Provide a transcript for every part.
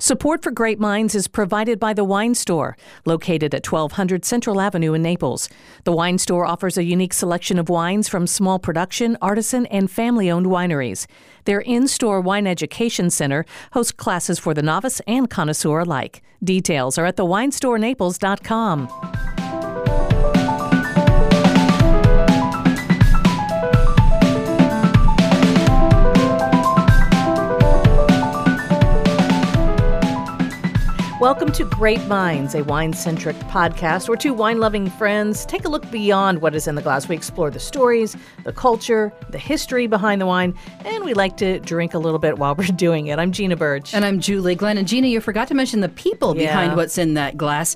Support for Grape Minds is provided by The Wine Store, located at 1200 Central Avenue in Naples. The Wine Store offers a unique selection of wines from small production, artisan, and family owned wineries. Their in store wine education center hosts classes for the novice and connoisseur alike. Details are at thewinestorenaples.com. Welcome to Grape Minds, a wine centric podcast where two wine loving friends take a look beyond what is in the glass. We explore the stories, the culture, the history behind the wine, and we like to drink a little bit while we're doing it. I'm Gina Birch. And I'm Julie Glenn. And Gina, you forgot to mention the people Yeah. behind what's in that glass.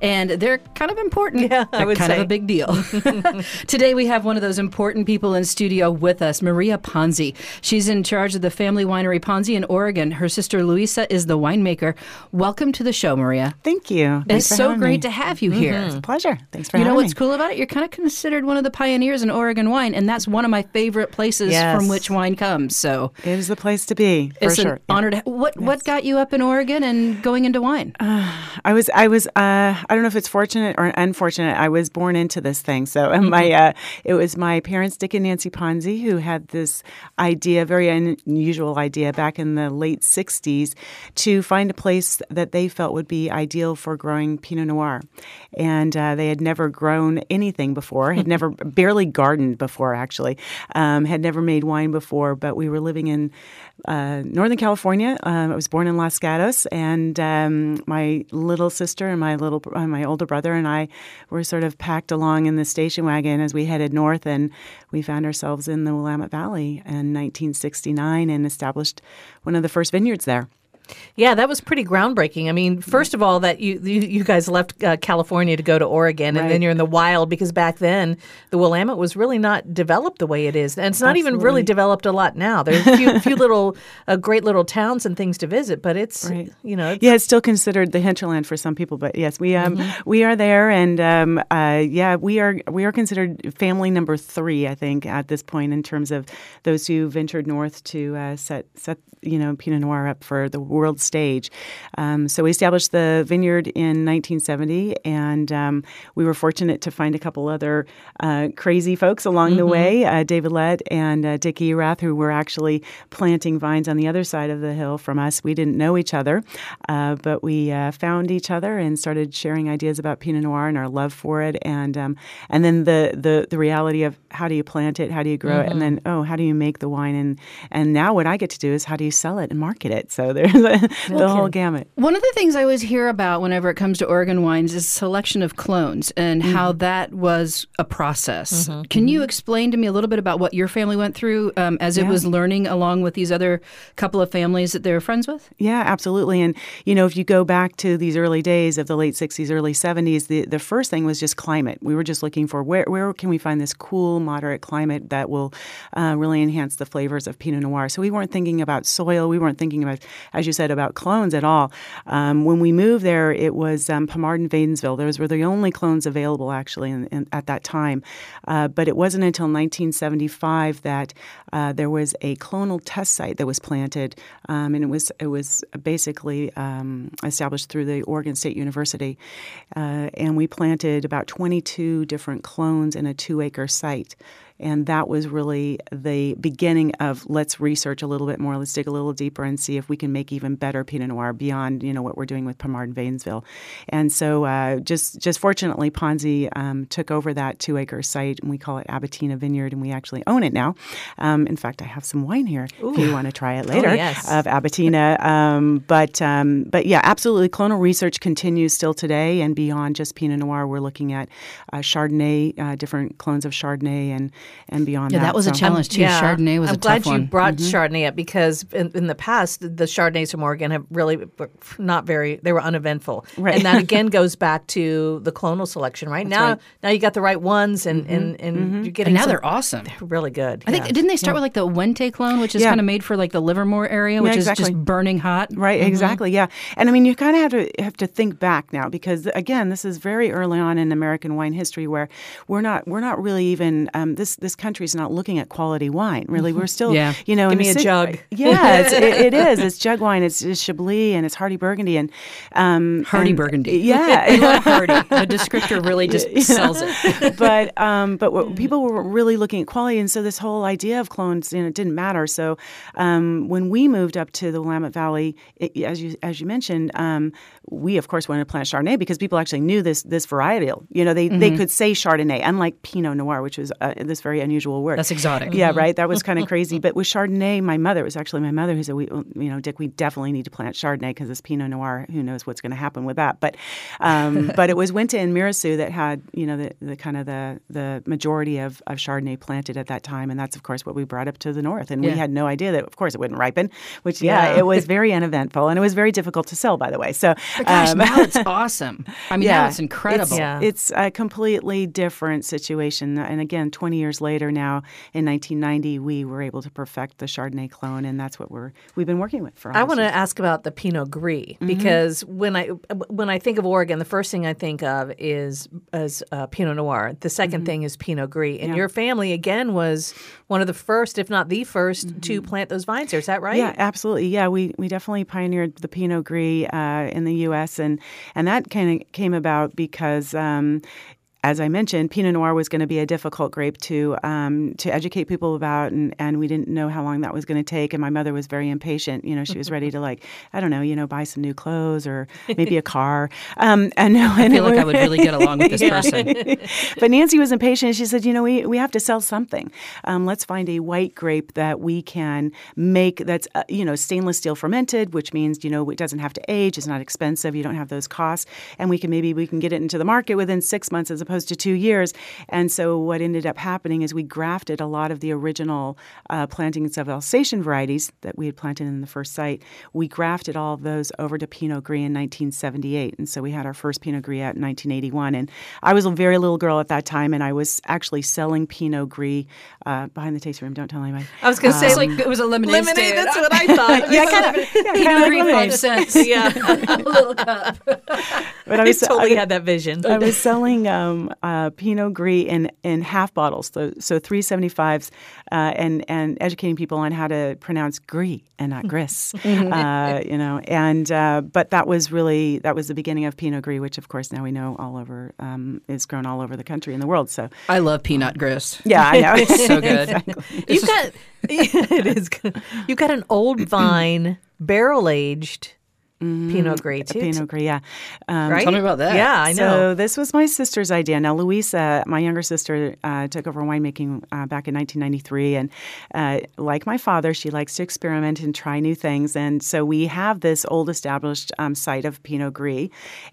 And they're kind of important. Yeah, I They're would kind say. of a big deal. Today we have one of those important people in studio with us, Maria Ponzi. She's in charge of the family winery Ponzi in Oregon. Her sister Luisa is the winemaker. Welcome to the show, Maria. Thank you. It's Thanks for so great me. to have you here. It's a pleasure. Thanks for You know what's me. cool about it? You're kind of considered one of the pioneers in Oregon wine, and that's one of my favorite places Yes. from which wine comes. So It is the place to be for it's sure. an honor to. What what got you up in Oregon and going into wine? I was, I was, uh, I don't know if it's fortunate or unfortunate. I was born into this thing. So um, my, uh, it was my parents, Dick and Nancy Ponzi, who had this idea, very unusual idea, back in the late '60s, to find a place that they felt would be ideal for growing Pinot Noir, and uh, they had never grown anything before, had never, barely gardened before, actually, um, had never made wine before. But we were living in uh, Northern California. Um, I was born in Los Gatos, and um, my little sister and my little uh, my older brother and I were sort of packed along in the station wagon as we headed north, and we found ourselves in the Willamette Valley in 1969 and established one of the first vineyards there. Yeah, that was pretty groundbreaking. I mean, first of all, that you you, you guys left uh, California to go to Oregon, and then you're in the wild because back then the Willamette was really not developed the way it is, and it's not even really developed a lot now. There's a few, few little uh, great little towns and things to visit, but it's Right. you know it's, Yeah, it's still considered the hinterland for some people, but yes, we um we are there, and um uh yeah, we are we are considered family number three, I think, at this point in terms of those who ventured north to uh, set set you know Pinot Noir up for the world stage. Um, so we established the vineyard in 1970, and um, we were fortunate to find a couple other uh, crazy folks along the way, uh, David Lett and uh, Dick Erath, who were actually planting vines on the other side of the hill from us. We didn't know each other, uh, but we uh, found each other and started sharing ideas about Pinot Noir and our love for it, and um, and then the, the the reality of how do you plant it, how do you grow it, and then oh, how do you make the wine, and and now what I get to do is how do you sell it and market it. So there's the whole gamut. One of the things I always hear about whenever it comes to Oregon wines is selection of clones and how that was a process. Can you explain to me a little bit about what your family went through um, as it was learning along with these other couple of families that they were friends with? Yeah, absolutely. And you know, if you go back to these early days of the late '60s, early '70s, the the first thing was just climate. We were just looking for where where can we find this cool, moderate climate that will uh, really enhance the flavors of Pinot Noir. So we weren't thinking about soil. We weren't thinking about, as you said, about clones at all. Um, when we moved there, it was um, Pommard and Wadenswil. Those were the only clones available actually in, in, at that time. Uh, but it wasn't until 1975 that uh, there was a clonal test site that was planted, um, and it was it was basically um, established through the Oregon State University, uh, and we planted about 22 different clones in a two-acre site. And that was really the beginning of let's research a little bit more, let's dig a little deeper and see if we can make even better Pinot Noir beyond you know what we're doing with Pommard and Wadenswil. And so uh, just just fortunately, Ponzi um, took over that two acre site, and we call it Abetina Vineyard, and we actually own it now. Um, in fact, I have some wine here if you want to try it later yes. of Abetina. Um, but um, but yeah, absolutely, clonal research continues still today, and beyond just Pinot Noir, we're looking at uh, Chardonnay, uh, different clones of Chardonnay, and and beyond Yeah, that. that was a challenge too. Chardonnay was I'm a glad you one. Mm-hmm. brought Chardonnay up because in, in the past the Chardonnays from Oregon have really not very they were uneventful, Right. and that again goes back to the clonal selection. Right now, right. now you got the right ones, and and, and you're getting And now some- they're awesome. They're really good. I think didn't they start with like the Wente clone, which is Yeah. kind of made for like the Livermore area, which exactly. is just burning hot. Right, exactly. Yeah, and I mean, you kind of have to have to think back now because again, this is very early on in American wine history where we're not we're not really even um, this this this country's not looking at quality wine. Really, we're still, Yeah. you know, Give me a ci- jug. Yeah, it's, it, it is. It's jug wine. It's, it's Chablis and it's Hearty Burgundy and um, Hearty and- Burgundy. Yeah, love Hearty. The descriptor really just sells it. but um, but Mm. what, people were really looking at quality, and so this whole idea of clones, you know, it didn't matter. So um, when we moved up to the Willamette Valley, it, as you as you mentioned, um, we of course wanted to plant Chardonnay because people actually knew this this varietal. You know, they Mm-hmm. they could say Chardonnay, unlike Pinot Noir, which was uh, this very unusual word. That's exotic. Yeah, right. That was kind of crazy. But with Chardonnay, my mother it was actually my mother who said, "We, you know, Dick, we definitely need to plant Chardonnay because this Pinot Noir, who knows what's going to happen with that." But, um, but it was Wente and Mirassou that had, you know, the, the kind of the the majority of, of Chardonnay planted at that time, and that's of course what we brought up to the north. And Yeah. we had no idea that, of course, it wouldn't ripen. Which, yeah, Yeah. it was very uneventful, and it was very difficult to sell, by the way. So, But gosh, um, now it's awesome. I mean, now Yeah. it's incredible. It's, Yeah. it's a completely different situation. And again, 20 years later now, in 1990, we were able to perfect the Chardonnay clone, and that's what we're we've been working with for. I want to ask about the Pinot Gris Mm-hmm. because when I when I think of Oregon, the first thing I think of is as uh, Pinot Noir. The 2nd thing is Pinot Gris, and Mm-hmm. Yeah. your family again was one of the first, if not the 1st to plant those vines here. Is that right? Mm-hmm. Yeah, absolutely. Yeah, we, we definitely pioneered the Pinot Gris uh, in the U.S. and and that kind of came about because. Um, as I mentioned, Pinot Noir was going to be a difficult grape to um, to educate people about, and, and we didn't know how long that was going to take. And my mother was very impatient. You know, she was ready to like, I don't know, you know, buy some new clothes or maybe a car. Um, and I feel like I would really get along with this person. but Nancy was impatient. She said, "You know, we, we have to sell something. Um, let's find a white grape that we can make that's uh, you know stainless steel fermented, which means you know it doesn't have to age. It's not expensive. You don't have those costs, and we can maybe we can get it into the market within six months as opposed to two years. And so what ended up happening is we grafted a lot of the original uh, plantings of Alsatian varieties that we had planted in the first site. We grafted all of those over to Pinot Gris in 1978, and so we had our first Pinot Gris out in 1981. And I was a very little girl at that time, and I was actually selling Pinot Gris uh, behind the tasting room. Don't tell anybody. I was going to say It's like like it was a lemonade, lemonade. stand. That's what I thought. yeah, kind of. Yeah, Pinot kinda Gris, like five lemonade. cents. yeah, a little cup. But I I was totally I- had that vision. I was selling um, uh, Pinot Gris in, in half bottles, so, so 375s, uh, and and educating people on how to pronounce Gris and not Gris, uh, you know. And uh, but that was really that was the beginning of Pinot Gris, which of course now we know all over um, is grown all over the country and the world. So I love peanut Gris. yeah, I know. It's so good. You've got it is good. You've got an old vine barrel aged Pinot Gris too. Pinot Gris, yeah. Um, right? Tell me about that. Yeah, I know. So this was my sister's idea. Now, Luisa, my younger sister, uh, took over winemaking uh, back in 1993, and uh, like my father, she likes to experiment and try new things. And so we have this old established um, site of Pinot Gris,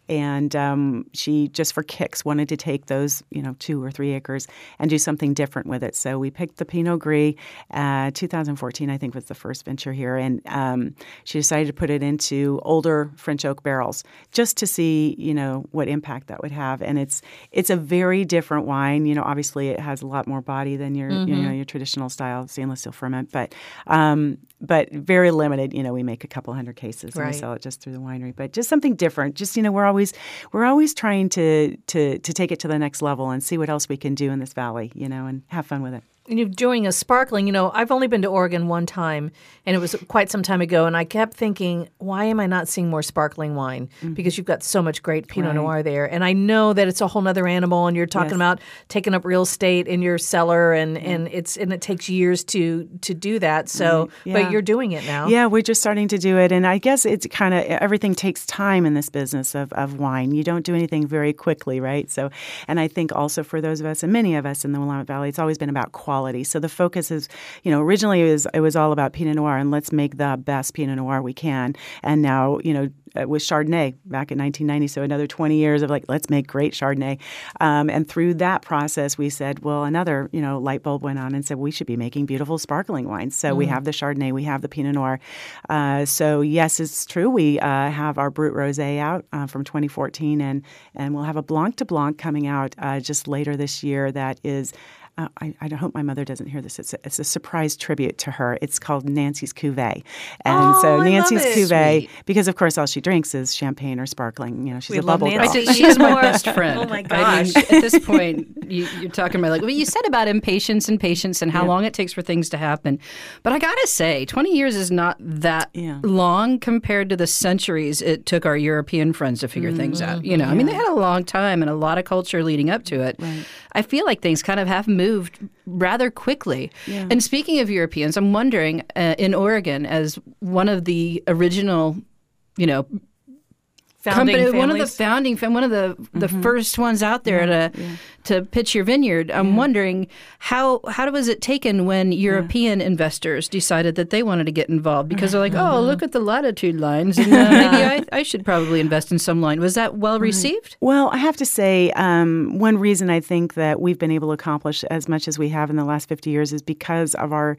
and um, she just for kicks wanted to take those, you know, two or three acres and do something different with it. So we picked the Pinot Gris. Uh, 2014, I think, was the first venture here, and um, she decided to put it into older French oak barrels just to see, you know, what impact that would have. And it's it's a very different wine. You know, obviously it has a lot more body than your you know your traditional style stainless steel ferment, but um, but very limited. You know, we make a couple hundred cases and we sell it just through the winery. But just something different. Just you know, we're always we're always trying to to to take it to the next level and see what else we can do in this valley. You know, and have fun with it. And you're doing a sparkling. You know, I've only been to Oregon one time, and it was quite some time ago. And I kept thinking, why am I not seeing more sparkling wine? Because you've got so much great Pinot Mm-hmm. Right. Noir there, and I know that it's a whole other animal. And you're talking Yes. about taking up real estate in your cellar, and and it's and it takes years to to do that. So, Yeah. but you're doing it now. Yeah, we're just starting to do it. And I guess it's kind of everything takes time in this business of, of wine. You don't do anything very quickly, right? So, and I think also for those of us and many of us in the Willamette Valley, it's always been about quality. So the focus is, you know, originally it was, it was all about Pinot Noir and let's make the best Pinot Noir we can. And now, you know, uh, with Chardonnay back in 1990. So another 20 years of like, let's make great Chardonnay. Um, and through that process, we said, well, another you know light bulb went on and said we should be making beautiful sparkling wines. So we have the Chardonnay, we have the Pinot Noir. Uh, so yes, it's true. We uh, have our Brut Rosé out uh, from 2014, and and we'll have a Blanc de Blanc coming out uh, just later this year. That is uh, I, I hope my mother doesn't hear this. It's a, it's a surprise tribute to her. It's called Nancy's Cuvée, and Oh, so Nancy's love. Cuvée, Sweet. because of course all she drinks is champagne or sparkling. You know, she's We a love bubble Nancy. girl. She's my best friend. Oh my I mean, gosh. at this point, you, you're talking about like, well, you said about impatience and patience and how long it takes for things to happen. But I gotta say, 20 years is not that Yeah. long compared to the centuries it took our European friends to figure things out. You know, I mean, they had a long time and a lot of culture leading up to it. I feel like things kind of have moved rather quickly. And speaking of Europeans, I'm wondering uh, in Oregon, as one of the original, you know, Founding company, one of the founding, one of the the first ones out there to to pitch your vineyard. I'm wondering how how was it taken when European investors decided that they wanted to get involved? Because they're like, oh, look at the latitude lines, and uh, maybe I, I should probably invest in some line. Was that well received? Well, I have to say, um, one reason I think that we've been able to accomplish as much as we have in the last 50 years is because of our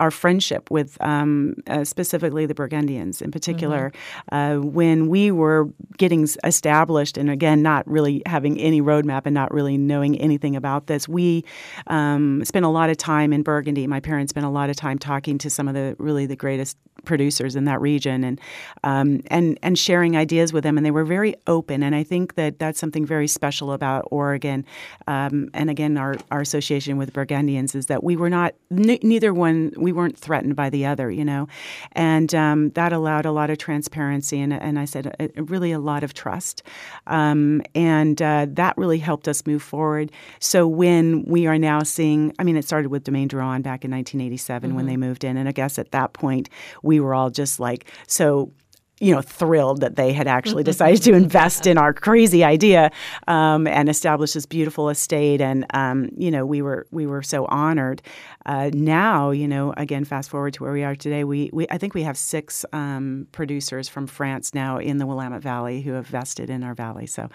our friendship with um, uh, specifically the Burgundians in particular. Uh, when we were getting established, and again, not really having any roadmap and not really knowing anything about this, we um, spent a lot of time in Burgundy. My parents spent a lot of time talking to some of the really the greatest producers in that region and um, and and sharing ideas with them and they were very open and I think that that's something very special about Oregon um, and again our, our association with Burgundians is that we were not n- neither one we weren't threatened by the other you know? And um, that allowed a lot of transparency and, and I said uh, really a lot of trust um, and uh, that really helped us move forward. So when we are now seeing I mean it started with Domaine Drouhin back in 1987 when they moved in and I guess at that point we were all just like so you know thrilled that they had actually decided to invest in our crazy idea um, and establish this beautiful estate. And um, you know we were we were so honored. Uh, now you know again fast forward to where we are today we, we I think we have six um, producers from France now in the Willamette Valley who have vested in our valley. So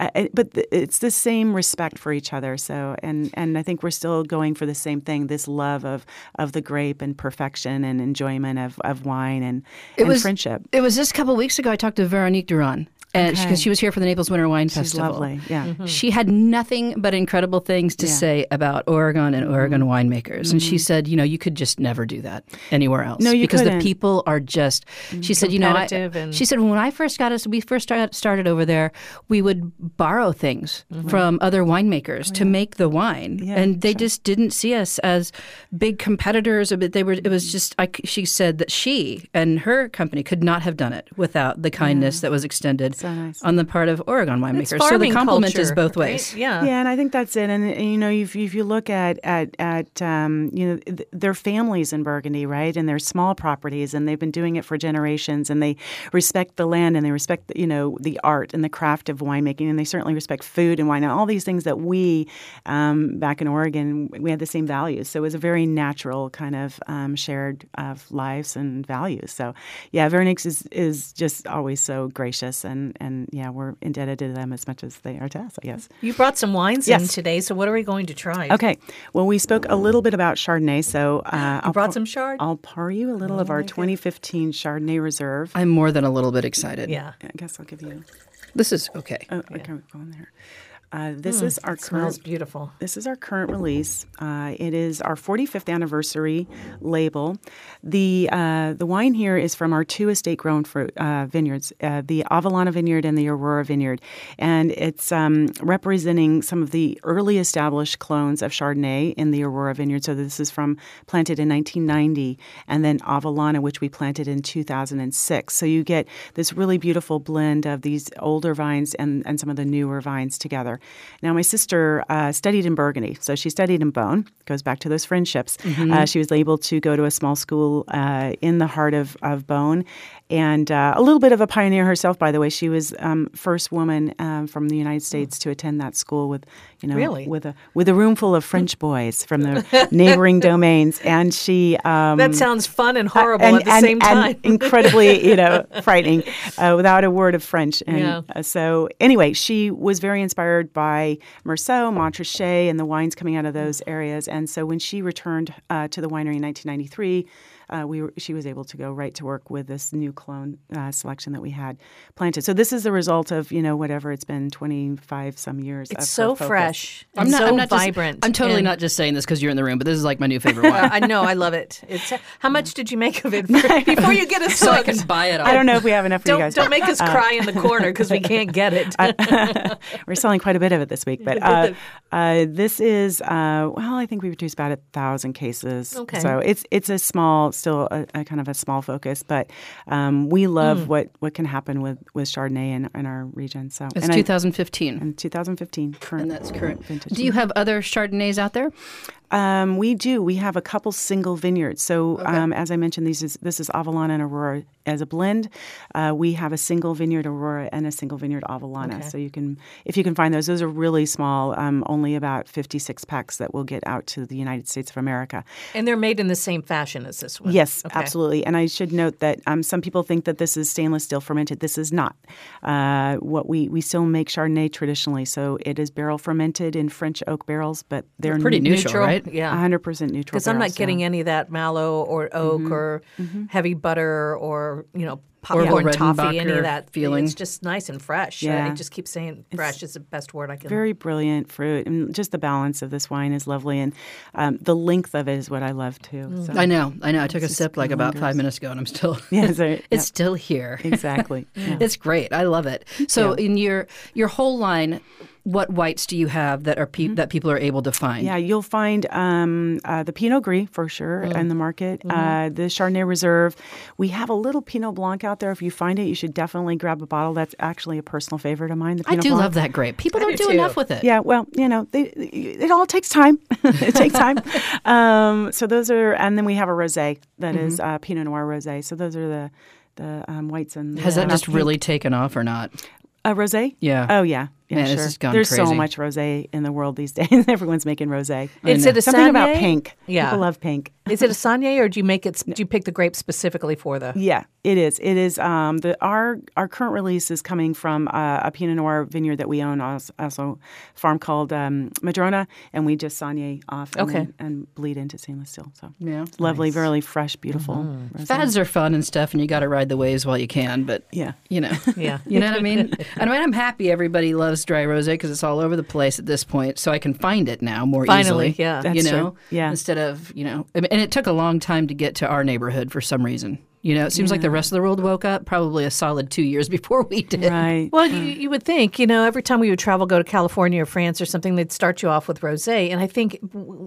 uh, it- but th- it's the same respect for each other. So and and I think we're still going for the same thing this love of of the grape and perfection and enjoyment of, of wine and, and was- friendship. It was just a couple weeks ago. I talked to Veronique Drouhin. And because Okay. she was here for the Naples Winter Wine She's Festival. lovely. Yeah. Mm-hmm. Mm-hmm. She had nothing but incredible things to Yeah. say about Oregon and Oregon mm-hmm. winemakers. And she said, you know, you could just never do that anywhere else. No, you because couldn't. the people are just. She said, you know, I, and- she said when I first got us, we first started, started over there, we would borrow things from other winemakers oh, to make the wine, Yeah, and they just didn't see us as big competitors. But they were. It was just. I, she said that she and her company could not have done it without the kindness that was extended So nice. on the part of Oregon winemakers. So the farming compliment is culture, both right? ways. Yeah. Yeah, and I think that's it. And, and, you know, if, if you look at at at um, you know, th- their families in Burgundy, right, and they're small properties, and they've been doing it for generations, and they respect the land, and they respect the, you know the art and the craft of winemaking, and they certainly respect food and wine, and all these things that we um, back in Oregon we had the same values. So it was a very natural kind of um, shared of lives and values. So yeah, Veronique is is just always so gracious, and and yeah, we're indebted to them as much as they are to us, I guess. You brought some wines in Yes. today, so what are we going to try? Okay. Well, we spoke a little bit about Chardonnay, so uh, I'll brought pour- some Chard? I'll pour you a little of our 2015 Chardonnay Reserve. I'm more than a little bit excited. Yeah. I guess I'll give you. This is okay. Oh, okay, go in there. Uh, this is our Smells current. beautiful. This is our current release. Uh, it is our 45th anniversary label. The uh, the wine here is from our two estate grown fruit uh, vineyards, uh, the Avellana Vineyard and the Aurora Vineyard, and it's um, representing some of the early established clones of Chardonnay in the Aurora Vineyard. So this is from planted in 1990, and then Avellana, which we planted in 2006. So you get this really beautiful blend of these older vines and, and some of the newer vines together. Now, my sister uh, studied in Burgundy, so she studied in Beaune. Goes back to those friendships. Uh, she was able to go to a small school uh, in the heart of, of Beaune, and uh, a little bit of a pioneer herself. By the way, she was um, first woman um, from the United States to attend that school with, you know, Really? with a with a room full of French boys from the neighboring domains, and she um, That sounds fun and horrible and, at the and- same and time. incredibly, you know, frightening, uh, without a word of French. And Yeah. uh, so, anyway, she was very inspired by Meursault, Montrachet, and the wines coming out of those areas. And so, when she returned uh, to the winery in 1993, uh, we were, she was able to go right to work with this new clone uh, selection that we had planted. So this is the result of you know whatever it's been twenty five some years. It's of so focus. fresh. I'm not, so I'm not just- vibrant. I'm totally and- not just saying this because you're in the room, but this is like my new favorite wine. Uh, I know. I love it. It's how much did you make of it for- before you get us so I can buy it. All. I don't know if we have enough for you Don't guys. don't make us cry in the corner because we can't get it. We're selling quite a bit of it this week, but uh, uh, this is uh, well, I think we produce about a thousand cases. Okay. So it's it's a small, still a, a kind of a small focus, but um, we love Hmm. what what can happen with with Chardonnay in, in our region. So It's and I- 2015. in 2015, current. and that's current. vintage. Do you have other Chardonnays out there? Um, we do. We have a couple single vineyards. So, um, as I mentioned, these is this is Avellana and Aurora as a blend. Uh, we have a single vineyard Aurora and a single vineyard Avellana. So you can, if you can find those, those are really small. Um, only about fifty-six packs that will get out to the United States of America. and they're made in the same fashion as this one. Yes, Okay. absolutely. And I should note that um, some people think that this is stainless steel fermented. This is not. Uh, what we we still make Chardonnay traditionally, so it is barrel fermented in French oak barrels, but they're Pretty n- neutral, right? Yeah. 100% neutral. Because I'm not barrels, getting any of that mallow or oak or heavy butter or you know Or popcorn the toffee, any of that feeling. It's just nice and fresh. Yeah. it just keeps saying fresh is the best word I can. very brilliant fruit, and just the balance of this wine is lovely, and um, the length of it is what I love too. Mm. So. I know. I know. I took a sip like about five minutes ago, and I'm still. Yeah, so- it's yeah. still here. exactly. Yeah. It's great. I love it. So in your your whole line, what whites do you have that are pe- that people are able to find? Yeah, you'll find um, uh, the Pinot Gris for sure Mm. in the market. Mm-hmm. Uh, the Chardonnay Reserve. We have a little Pinot Blanc out there. If you find it, you should definitely grab a bottle. That's actually a personal favorite of mine. The Pinot I do Blanc. love that grape. People don't do do enough with it. Yeah, well, you know, they, it all takes time. it takes time. Um, so those are, and then we have a rosé that is Mm-hmm. uh, Pinot Noir rosé. So those are the the um, whites and Has that just really taken off or not? a rosé? Yeah. Oh yeah. Yeah, Man, it's sure. There's so much rosé in the world these days. Everyone's making rosé. Is it a Something about pink. Yeah. People love pink. Is it a saignée or do you make it? Do you pick the grape specifically for the? Yeah, it is. It is. Um, the our our current release is coming from uh, a Pinot Noir vineyard that we own, also, also a farm called um, Madrona, and we just saignée off and, Okay. then- and bleed into stainless steel. So Yeah. lovely, really fresh, beautiful. Mm-hmm. Fads are fun and stuff, and you got to ride the waves while you can. But Yeah. you know, Yeah. you know what I mean. And I mean, I'm happy everybody loves dry rosé because it's all over the place at this point, so I can find it now more Finally, easily. yeah. That's you true. know, Yeah. Instead of you know, I mean, and it took a long time to get to our neighborhood for some reason. You know, it seems like the rest of the world woke up probably a solid two years before we did. Right. Well, you, you would think, you know, every time we would travel, go to California or France or something, they'd start you off with rosé. And I think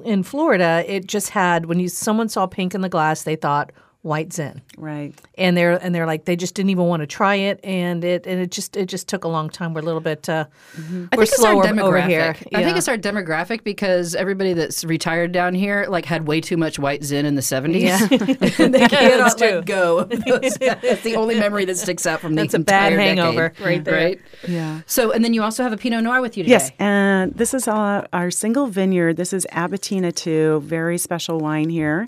in Florida, it just had when you someone saw pink in the glass, they thought white zin, Right. and they're and they're like they just didn't even want to try it, and it and it just it just took a long time. We're a little bit uh, I we're think it's our slower demographic. over here. I think it's our demographic because everybody that's retired down here like had way too much white zin in the seventies. Yeah. they Yeah, cannot that's let go. of those. That's the only memory that sticks out from the That's a bad entire hangover decade, right there. Right. Yeah. So, and then you also have a Pinot Noir with you today. Yes, and this is uh, our single vineyard. This is Abetina 2, very special wine here.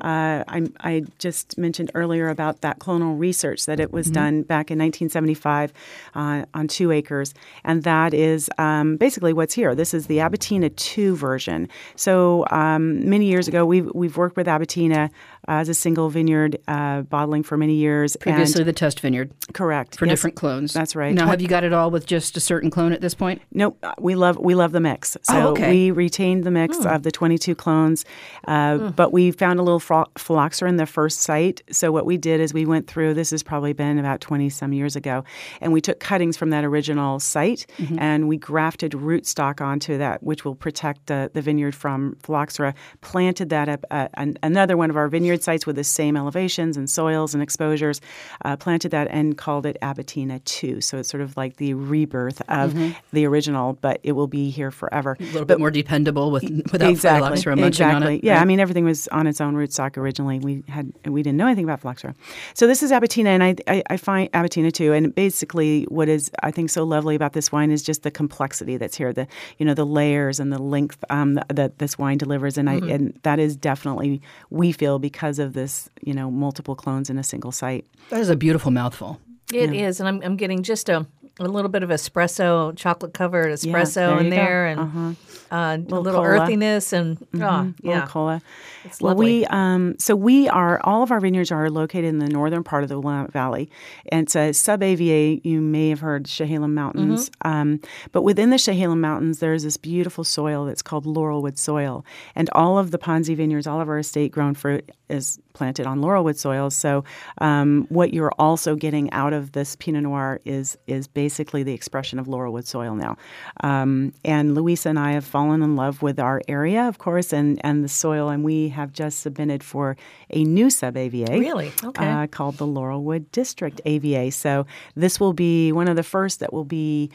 Uh, I, I just mentioned earlier about that clonal research that it was Mm-hmm. done back in 1975 uh, on two acres, and that is um, basically what's here. This is the Abetina 2 version. So um, many years ago, we've, we've worked with Abetina as a single vineyard uh, bottling for many years. and- Previously, the test vineyard correct for yes. different clones. That's right. Now, have you got it all with just a certain clone at this point? Nope, uh, we love we love the mix. So Oh, okay. we retained the mix of the 22 clones, uh, but we found a little phlo- phylloxera in the first site. So what we did is we went through. This has probably been about 20 some years ago, and we took cuttings from that original site mm-hmm. and we grafted rootstock onto that, which will protect the, the vineyard from phylloxera. Planted that up at an, another one of our vineyard sites with the same elevations and soils and exposures. Uh, planted that and called it Abetina 2. So it's sort of like the rebirth of mm-hmm. the original, but it will be here forever. A little bit more dependable with without phylloxera munching exactly. on it. Yeah, I mean everything was on its own rootstock originally. We had we didn't know anything about phylloxera. So this is Abetina, and I, I I find Abetina too. And basically, what is I think so lovely about this wine is just the complexity that's here. The you know the layers and the length um, that, that this wine delivers, and Mm-hmm. I and that is definitely we feel because of this you know multiple clones in a single site. that is a beautiful mouthful. It is, and I'm, I'm getting just a a little bit of espresso, chocolate covered espresso there in you go. there, and Uh-huh. uh, a little cola. earthiness, and oh, Little yeah, cola. It's lovely. we um, so we are all of our vineyards are located in the northern part of the Willamette Valley, and it's a sub AVA. You may have heard Chehalem Mountains, Mm-hmm. um, but within the Chehalem Mountains, there's this beautiful soil that's called laurelwood soil, and all of the Ponzi vineyards, all of our estate grown fruit is planted on laurelwood soil. So, um, what you're also getting out of this Pinot Noir is is basically the expression of laurelwood soil now. Um, and Luisa and I have fallen in love with our area, of course, and and the soil, and we have just submitted for a new sub AVA. Really? Okay. Uh, called the Laurelwood District AVA. So this will be one of the first that will be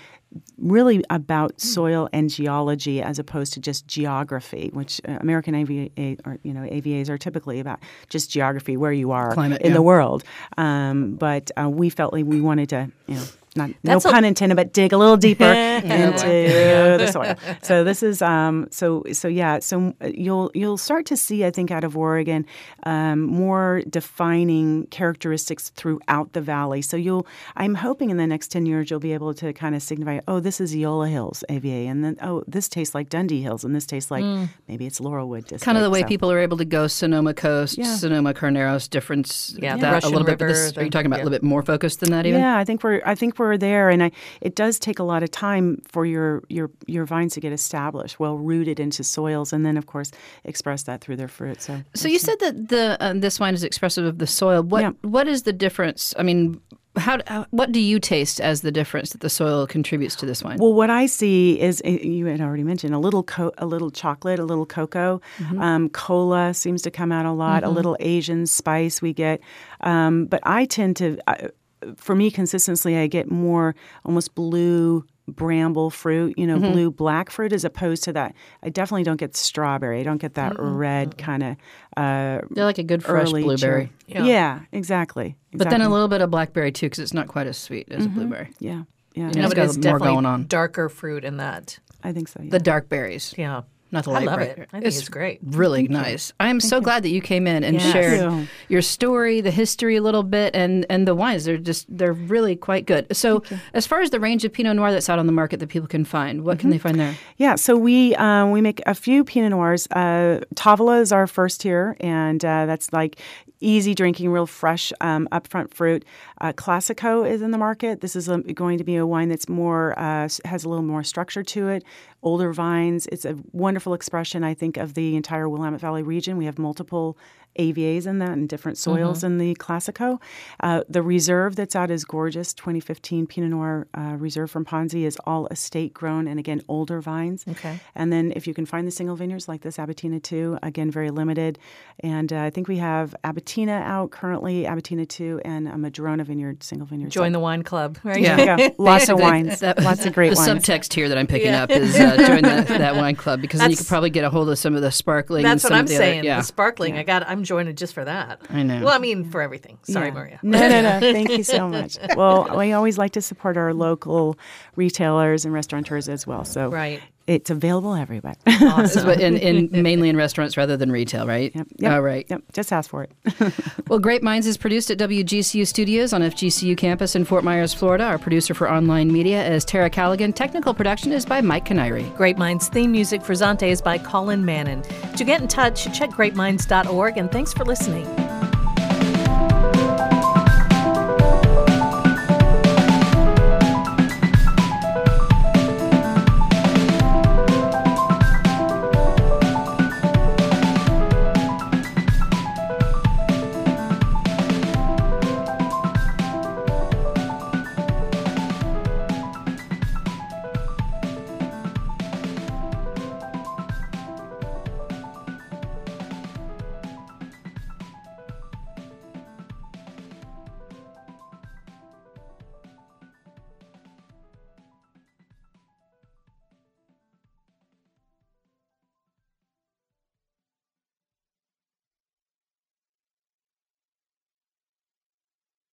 really about soil and geology as opposed to just geography, which uh, American AVA or you know AVAs are typically about just geography where you are Climate, in yeah. the world. Um, but uh, we felt like we wanted to, you know. Not, no That's a- pun intended, but dig a little deeper into the soil. So this is um, so so yeah. So uh, you'll you'll start to see, I think, out of Oregon, um, more defining characteristics throughout the valley. So you'll, I'm hoping in the next ten years you'll be able to kind of signify, oh, this is Eola Hills AVA, and then oh, this tastes like Dundee Hills, and this tastes like maybe it's Laurelwood District. Kind of the way So- people are able to go Sonoma Coast, Yeah. Sonoma Carneros difference. Yeah, the that a little bit. But River, this, are you talking about yeah. a little bit more focused than that? Even Yeah, I think we're I think we're there, and I, it does take a lot of time for your your your vines to get established, well rooted into soils, and then of course express that through their fruit. So, So you said that the uh, this wine is expressive of the soil. What Yeah. what is the difference? I mean, how, how what do you taste as the difference that the soil contributes to this wine? well, what I see is uh, you had already mentioned a little co- a little chocolate, a little cocoa, um, cola seems to come out a lot, a little Asian spice we get, um, but I tend to. I, for me, consistently, I get more almost blue bramble fruit, you know, blue black fruit, as opposed to that. I definitely don't get strawberry. I don't get that red kind of uh, They're like a good fresh early blueberry, cherry. Yeah. exactly. but then a little bit of blackberry too, because it's not quite as sweet as a blueberry. yeah, yeah, You know, No, it's but got it's more definitely going on. darker fruit in that. I think so. Yeah. The dark berries, Yeah, not the I light love berry. it. I think it's, great. Really nice. I am so glad that you came in and Yes. shared you. your story, the history a little bit, and and the wines. They're just they're really quite good. So, as far as the range of Pinot Noir that's out on the market that people can find, what Mm-hmm. can they find there? Yeah, so we um, we make a few Pinot Noirs. Uh, Tavola is our first here, and uh, that's like easy drinking, real fresh, um, upfront fruit. Uh, Classico is in the market. This is a, going to be a wine that's more uh, has a little more structure to it. Older vines. It's a wonderful expression, I think, of the entire Willamette Valley region. We have multiple AVAs in that and different soils in the Classico. Uh, the reserve that's out is gorgeous. 2015 Pinot Noir uh, reserve from Ponzi is all estate grown and again older vines. Okay. And then if you can find the single vineyards like this Abetina 2, again very limited. And uh, I think we have Abetina out currently, Abetina 2, and a Madrona vineyard single vineyard. Join the wine club, right? Yeah. yeah, lots of wines, that- lots of great the wines. subtext here that I'm picking Yeah. up is uh, join that, that wine club because then you That's- could probably get a hold of some of the sparkling. and That's what I'm of the other- saying. yeah. The sparkling. I got. I'm joining just for that. I know. Well, I mean, for everything. Sorry, Yeah. Maria. No, no, no. Thank you so much. Well, we always like to support our local retailers and restaurateurs as well. So Right. It's available everywhere. This is what- in, in mainly in restaurants rather than retail, right? Yep, yep, All right. Yep. Just ask for it. Well, Grape Minds is produced at WGCU Studios on FGCU campus in Fort Myers, Florida. Our producer for online media is Tara Callaghan. Technical production is by Mike Canary. Grape Minds theme music for Zante is by Colin Mannon. To get in touch, check greatminds.org and thanks for listening.